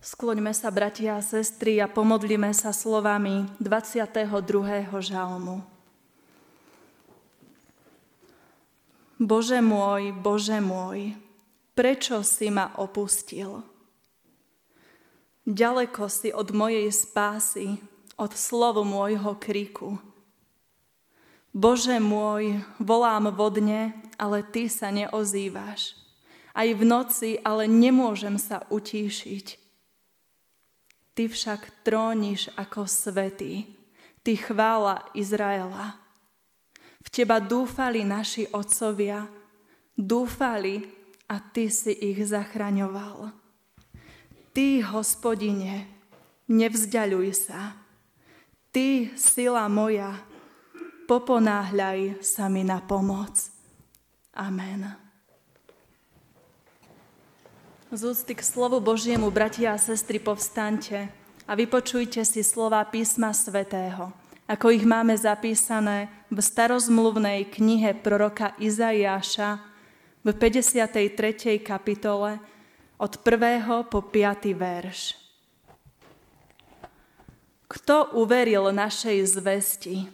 Skloňme sa, bratia a sestry, a pomodlíme sa slovami 22. žalmu. Bože môj, Bože môj, prečo si ma opustil? Ďaleko si od mojej spásy, od slovu môjho kriku. Bože môj, volám vodne, ale Ty sa neozývaš. Aj v noci, ale nemôžem sa utíšiť. Ty však tróniš ako svetý, Ty chvála Izraela. V Teba dúfali naši otcovia, dúfali a Ty si ich zachraňoval. Ty, hospodine, nevzdialuj sa. Ty, sila moja, poponáhľaj sa mi na pomoc. Amen. Z úcty k slovu Božiemu, bratia a sestry, povstaňte a vypočujte si slova písma svätého, ako ich máme zapísané v starozmluvnej knihe proroka Izaiáša v 53. kapitole od 1. po 5. verš. Kto uveril našej zvesti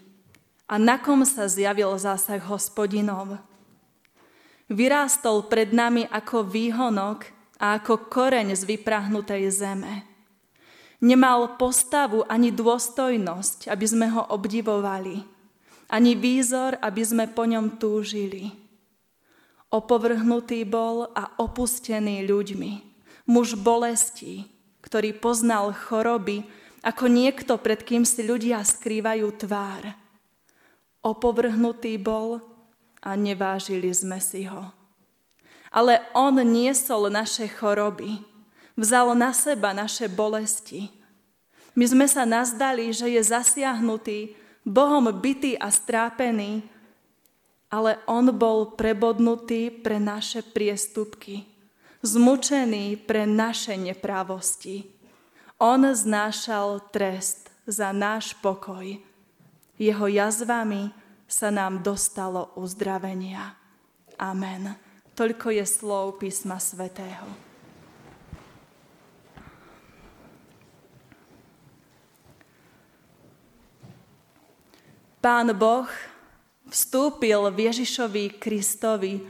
a na kom sa zjavil zásah hospodinov? Vyrástol pred nami ako výhonok a ako koreň z vyprahnutej zeme. Nemal postavu ani dôstojnosť, aby sme ho obdivovali, ani výzor, aby sme po ňom túžili. Opovrhnutý bol a opustený ľuďmi, muž bolesti, ktorý poznal choroby, ako niekto, pred kým si ľudia skrývajú tvár. Opovrhnutý bol a nevážili sme si ho ale On niesol naše choroby, vzal na seba naše bolesti. My sme sa nazdali, že je zasiahnutý, Bohom bytý a strápený, ale On bol prebodnutý pre naše priestupky, zmučený pre naše neprávosti. On znášal trest za náš pokoj. Jeho jazvami sa nám dostalo uzdravenia. Amen. Toľko je slov písma svätého. Pán Boh vstúpil v Ježišovi Kristovi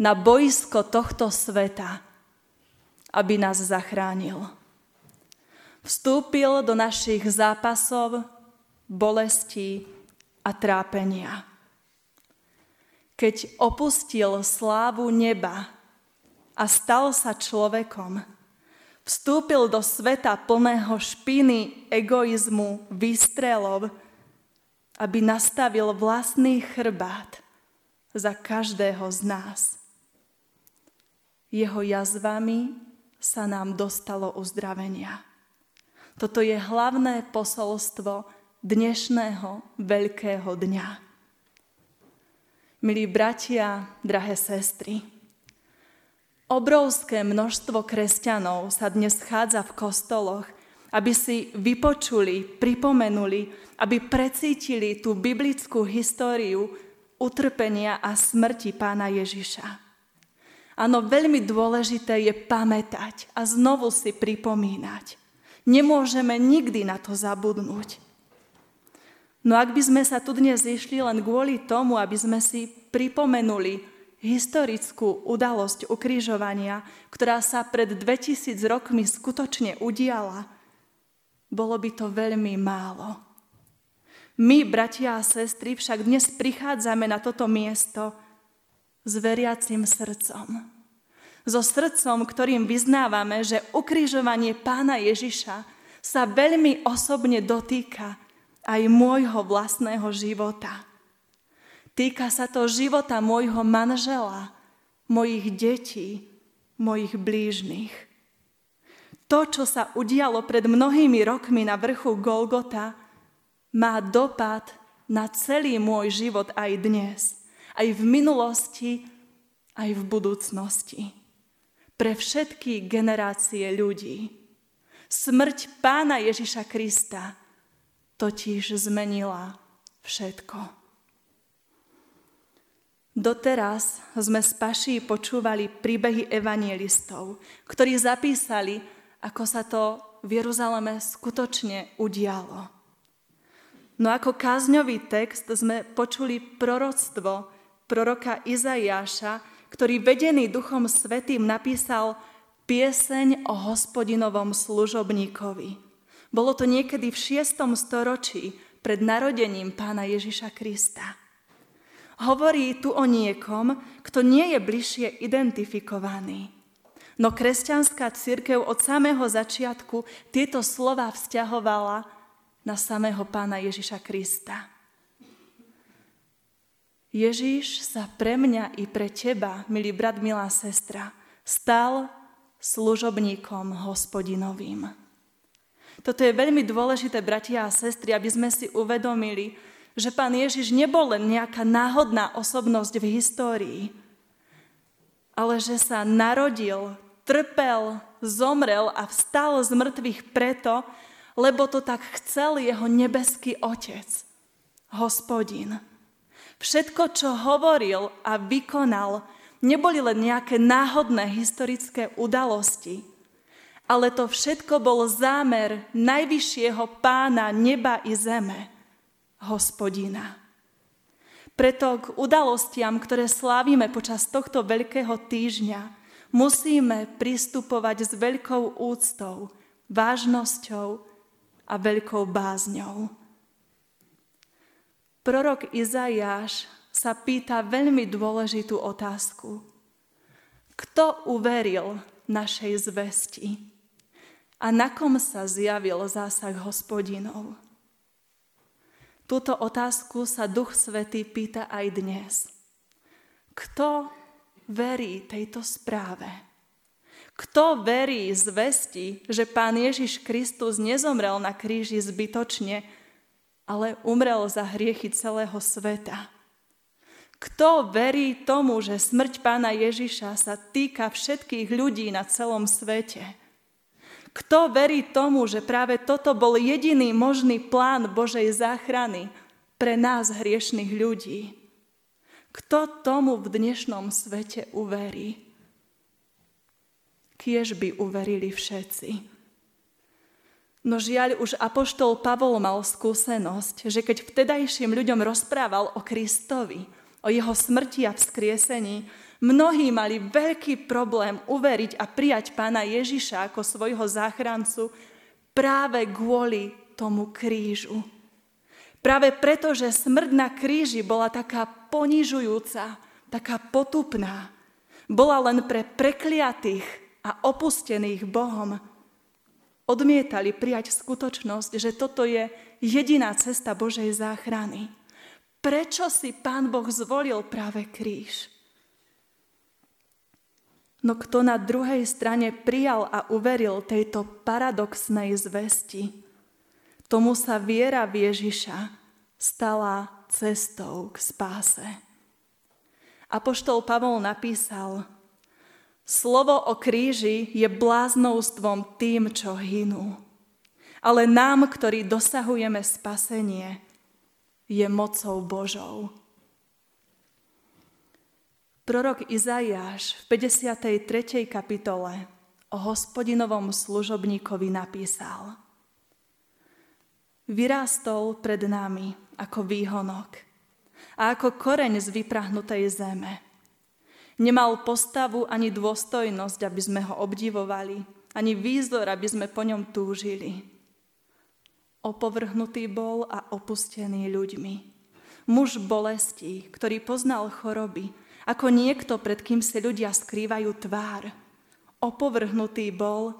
na boisko tohto sveta, aby nás zachránil. Vstúpil do našich zápasov, bolestí a trápenia keď opustil slávu neba a stal sa človekom, vstúpil do sveta plného špiny, egoizmu, výstrelov, aby nastavil vlastný chrbát za každého z nás. Jeho jazvami sa nám dostalo uzdravenia. Toto je hlavné posolstvo dnešného veľkého dňa. Milí bratia, drahé sestry, obrovské množstvo kresťanov sa dnes schádza v kostoloch, aby si vypočuli, pripomenuli, aby precítili tú biblickú históriu utrpenia a smrti pána Ježiša. Áno, veľmi dôležité je pamätať a znovu si pripomínať. Nemôžeme nikdy na to zabudnúť. No ak by sme sa tu dnes zišli len kvôli tomu, aby sme si pripomenuli historickú udalosť ukrižovania, ktorá sa pred 2000 rokmi skutočne udiala, bolo by to veľmi málo. My, bratia a sestry, však dnes prichádzame na toto miesto s veriacim srdcom. So srdcom, ktorým vyznávame, že ukrižovanie pána Ježiša sa veľmi osobne dotýka aj môjho vlastného života. Týka sa to života môjho manžela, mojich detí, mojich blížnych. To, čo sa udialo pred mnohými rokmi na vrchu Golgota, má dopad na celý môj život aj dnes, aj v minulosti, aj v budúcnosti. Pre všetky generácie ľudí. Smrť pána Ježiša Krista totiž zmenila všetko. Doteraz sme z Paší počúvali príbehy evangelistov, ktorí zapísali, ako sa to v Jeruzaleme skutočne udialo. No ako kázňový text sme počuli proroctvo proroka Izaiáša, ktorý vedený Duchom Svetým napísal pieseň o hospodinovom služobníkovi. Bolo to niekedy v 6. storočí pred narodením pána Ježiša Krista. Hovorí tu o niekom, kto nie je bližšie identifikovaný. No kresťanská církev od samého začiatku tieto slova vzťahovala na samého pána Ježiša Krista. Ježíš sa pre mňa i pre teba, milý brat, milá sestra, stal služobníkom hospodinovým. Toto je veľmi dôležité, bratia a sestry, aby sme si uvedomili, že pán Ježiš nebol len nejaká náhodná osobnosť v histórii, ale že sa narodil, trpel, zomrel a vstal z mŕtvych preto, lebo to tak chcel jeho nebeský Otec, hospodin. Všetko, čo hovoril a vykonal, neboli len nejaké náhodné historické udalosti, ale to všetko bol zámer najvyššieho pána neba i zeme, hospodina. Preto k udalostiam, ktoré slávime počas tohto veľkého týždňa, musíme pristupovať s veľkou úctou, vážnosťou a veľkou bázňou. Prorok Izajáš sa pýta veľmi dôležitú otázku. Kto uveril našej zvesti? A na kom sa zjavil zásah hospodinov? Túto otázku sa Duch Svetý pýta aj dnes. Kto verí tejto správe? Kto verí zvesti, že Pán Ježiš Kristus nezomrel na kríži zbytočne, ale umrel za hriechy celého sveta. Kto verí tomu, že smrť pána Ježiša sa týka všetkých ľudí na celom svete? Kto verí tomu, že práve toto bol jediný možný plán Božej záchrany pre nás hriešných ľudí? Kto tomu v dnešnom svete uverí? Kiež by uverili všetci. No žiaľ, už apoštol Pavol mal skúsenosť, že keď vtedajším ľuďom rozprával o Kristovi, o jeho smrti a vzkriesení, mnohí mali veľký problém uveriť a prijať pána Ježiša ako svojho záchrancu práve kvôli tomu krížu. Práve preto, že smrť na kríži bola taká ponižujúca, taká potupná, bola len pre prekliatých a opustených Bohom, odmietali prijať skutočnosť, že toto je jediná cesta Božej záchrany. Prečo si Pán Boh zvolil práve kríž? No kto na druhej strane prijal a uveril tejto paradoxnej zvesti, tomu sa viera v Ježiša stala cestou k spáse. Apoštol Pavol napísal, Slovo o kríži je bláznostvom tým, čo hynú. Ale nám, ktorí dosahujeme spasenie, je mocou Božou. Prorok Izaiáš v 53. kapitole o hospodinovom služobníkovi napísal Vyrástol pred nami ako výhonok a ako koreň z vyprahnutej zeme – Nemal postavu ani dôstojnosť, aby sme ho obdivovali, ani výzor, aby sme po ňom túžili. Opovrhnutý bol a opustený ľuďmi. Muž bolesti, ktorý poznal choroby, ako niekto, pred kým si ľudia skrývajú tvár. Opovrhnutý bol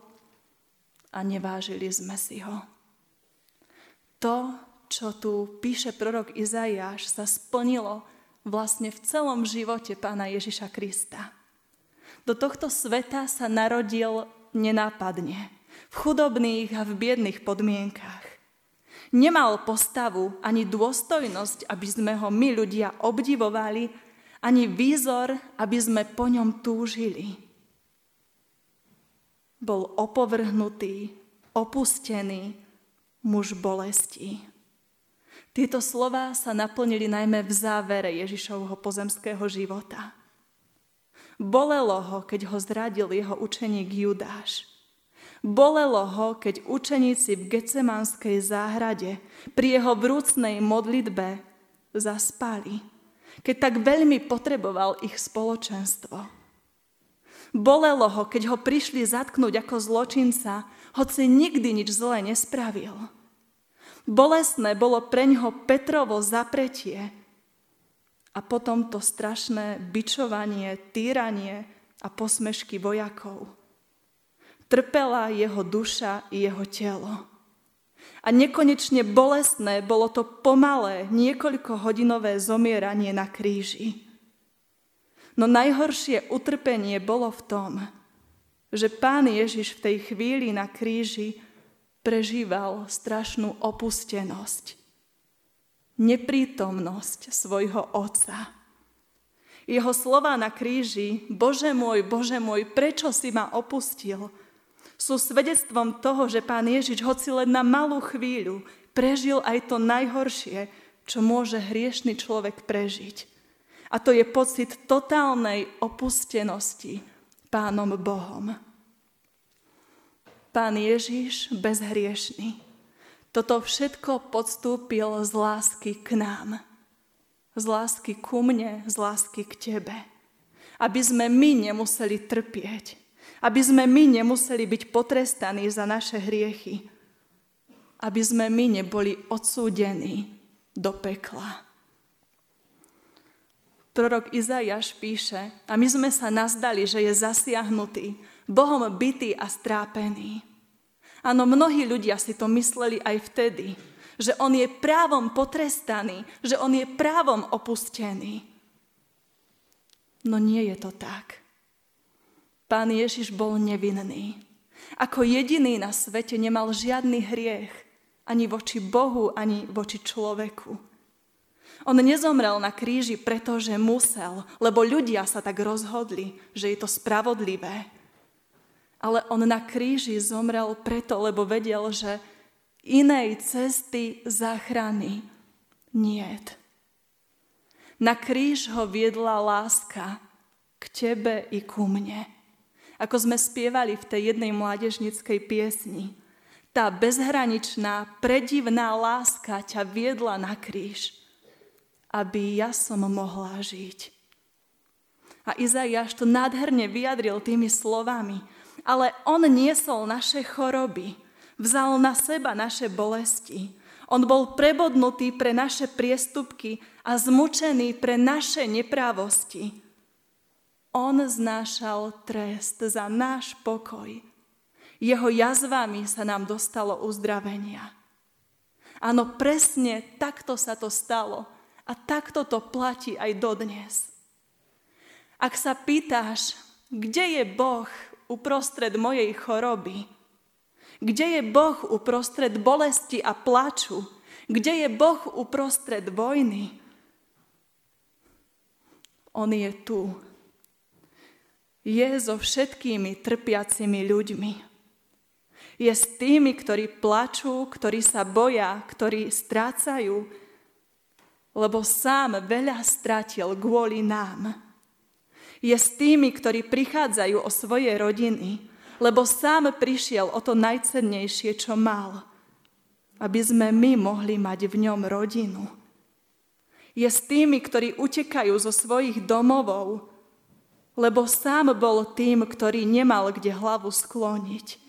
a nevážili sme si ho. To, čo tu píše prorok Izaiáš, sa splnilo vlastne v celom živote pána Ježiša Krista. Do tohto sveta sa narodil nenápadne, v chudobných a v biedných podmienkách. Nemal postavu ani dôstojnosť, aby sme ho my ľudia obdivovali, ani výzor, aby sme po ňom túžili. Bol opovrhnutý, opustený, muž bolesti. Tieto slova sa naplnili najmä v závere Ježišovho pozemského života. Bolelo ho, keď ho zradil jeho učeník Judáš. Bolelo ho, keď učeníci v Gecemanskej záhrade pri jeho vrúcnej modlitbe zaspali, keď tak veľmi potreboval ich spoločenstvo. Bolelo ho, keď ho prišli zatknúť ako zločinca, hoci nikdy nič zlé nespravil. Bolesné bolo pre ňoho Petrovo zapretie a potom to strašné bičovanie, týranie a posmešky vojakov trpela jeho duša i jeho telo. A nekonečne bolestné bolo to pomalé, niekoľkohodinové zomieranie na kríži. No najhoršie utrpenie bolo v tom, že pán Ježiš v tej chvíli na kríži prežíval strašnú opustenosť, neprítomnosť svojho otca. Jeho slova na kríži, Bože môj, Bože môj, prečo si ma opustil – sú svedectvom toho, že pán Ježiš hoci len na malú chvíľu prežil aj to najhoršie, čo môže hriešný človek prežiť. A to je pocit totálnej opustenosti pánom Bohom. Pán Ježiš bezhriešný. Toto všetko podstúpil z lásky k nám. Z lásky ku mne, z lásky k tebe. Aby sme my nemuseli trpieť aby sme my nemuseli byť potrestaní za naše hriechy. Aby sme my neboli odsúdení do pekla. Prorok Izajaš píše, a my sme sa nazdali, že je zasiahnutý, Bohom bytý a strápený. Áno, mnohí ľudia si to mysleli aj vtedy, že on je právom potrestaný, že on je právom opustený. No nie je to tak. Pán Ježiš bol nevinný. Ako jediný na svete nemal žiadny hriech, ani voči Bohu, ani voči človeku. On nezomrel na kríži, pretože musel, lebo ľudia sa tak rozhodli, že je to spravodlivé. Ale on na kríži zomrel preto, lebo vedel, že inej cesty záchrany niet. Na kríž ho viedla láska k tebe i ku mne ako sme spievali v tej jednej mládežnickej piesni. Tá bezhraničná, predivná láska ťa viedla na kríž, aby ja som mohla žiť. A Izaiáš to nádherne vyjadril tými slovami. Ale on niesol naše choroby, vzal na seba naše bolesti. On bol prebodnutý pre naše priestupky a zmučený pre naše neprávosti. On znášal trest za náš pokoj. Jeho jazvami sa nám dostalo uzdravenia. Áno, presne takto sa to stalo a takto to platí aj dodnes. Ak sa pýtáš, kde je Boh uprostred mojej choroby, kde je Boh uprostred bolesti a plaču, kde je Boh uprostred vojny, On je tu je so všetkými trpiacimi ľuďmi. Je s tými, ktorí plačú, ktorí sa boja, ktorí strácajú, lebo sám veľa stratil kvôli nám. Je s tými, ktorí prichádzajú o svoje rodiny, lebo sám prišiel o to najcennejšie, čo mal, aby sme my mohli mať v ňom rodinu. Je s tými, ktorí utekajú zo svojich domovov, lebo sám bol tým, ktorý nemal kde hlavu skloniť.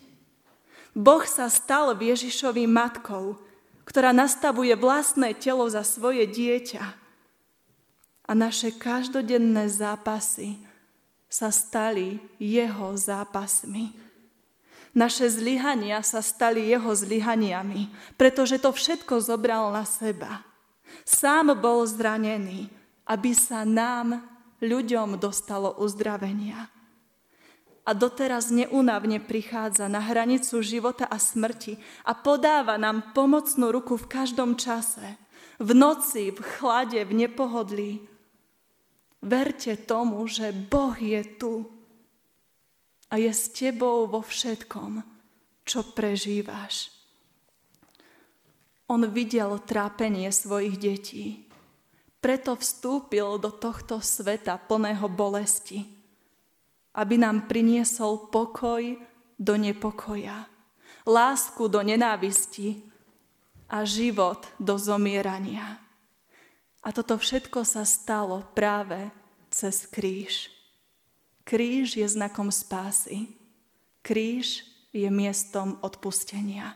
Boh sa stal Ježišovi matkou, ktorá nastavuje vlastné telo za svoje dieťa. A naše každodenné zápasy sa stali jeho zápasmi. Naše zlyhania sa stali jeho zlyhaniami, pretože to všetko zobral na seba. Sám bol zranený, aby sa nám ľuďom dostalo uzdravenia. A doteraz neunavne prichádza na hranicu života a smrti a podáva nám pomocnú ruku v každom čase, v noci, v chlade, v nepohodlí. Verte tomu, že Boh je tu a je s tebou vo všetkom, čo prežívaš. On videl trápenie svojich detí preto vstúpil do tohto sveta plného bolesti, aby nám priniesol pokoj do nepokoja, lásku do nenávisti a život do zomierania. A toto všetko sa stalo práve cez kríž. Kríž je znakom spásy. Kríž je miestom odpustenia.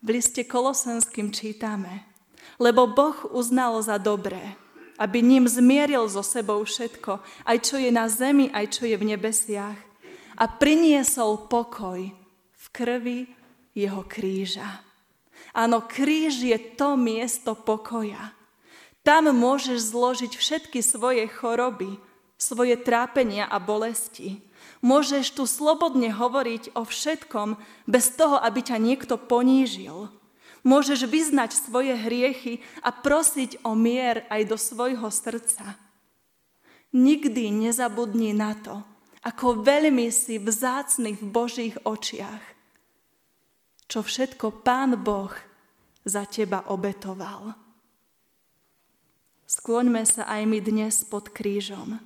V liste Kolosenským čítame, lebo Boh uznal za dobré, aby ním zmieril so sebou všetko, aj čo je na zemi, aj čo je v nebesiach a priniesol pokoj v krvi jeho kríža. Áno, kríž je to miesto pokoja. Tam môžeš zložiť všetky svoje choroby, svoje trápenia a bolesti. Môžeš tu slobodne hovoriť o všetkom bez toho, aby ťa niekto ponížil. Môžeš vyznať svoje hriechy a prosiť o mier aj do svojho srdca. Nikdy nezabudni na to, ako veľmi si vzácny v Božích očiach. Čo všetko Pán Boh za teba obetoval. Skloňme sa aj my dnes pod krížom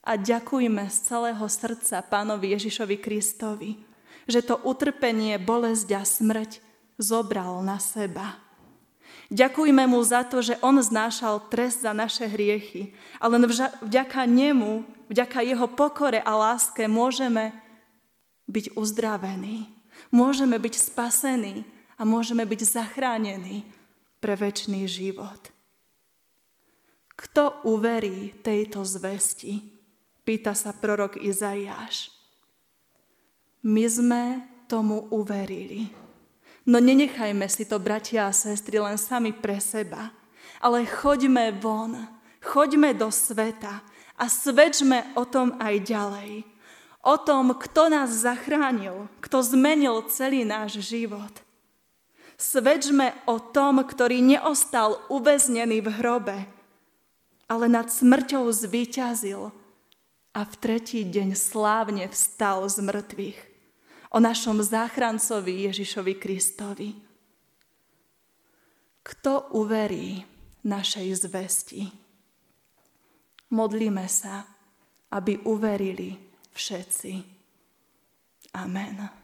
a ďakujme z celého srdca Pánovi Ježišovi Kristovi, že to utrpenie, bolesť a smrť zobral na seba. Ďakujme mu za to, že on znášal trest za naše hriechy a len vďaka nemu, vďaka jeho pokore a láske môžeme byť uzdravení, môžeme byť spasení a môžeme byť zachránení pre väčší život. Kto uverí tejto zvesti? Pýta sa prorok Izaiáš. My sme tomu uverili. No nenechajme si to, bratia a sestry, len sami pre seba, ale choďme von, choďme do sveta a svedčme o tom aj ďalej. O tom, kto nás zachránil, kto zmenil celý náš život. Svedčme o tom, ktorý neostal uväznený v hrobe, ale nad smrťou zvíťazil a v tretí deň slávne vstal z mŕtvych o našom záchrancovi Ježišovi Kristovi. Kto uverí našej zvesti? Modlíme sa, aby uverili všetci. Amen.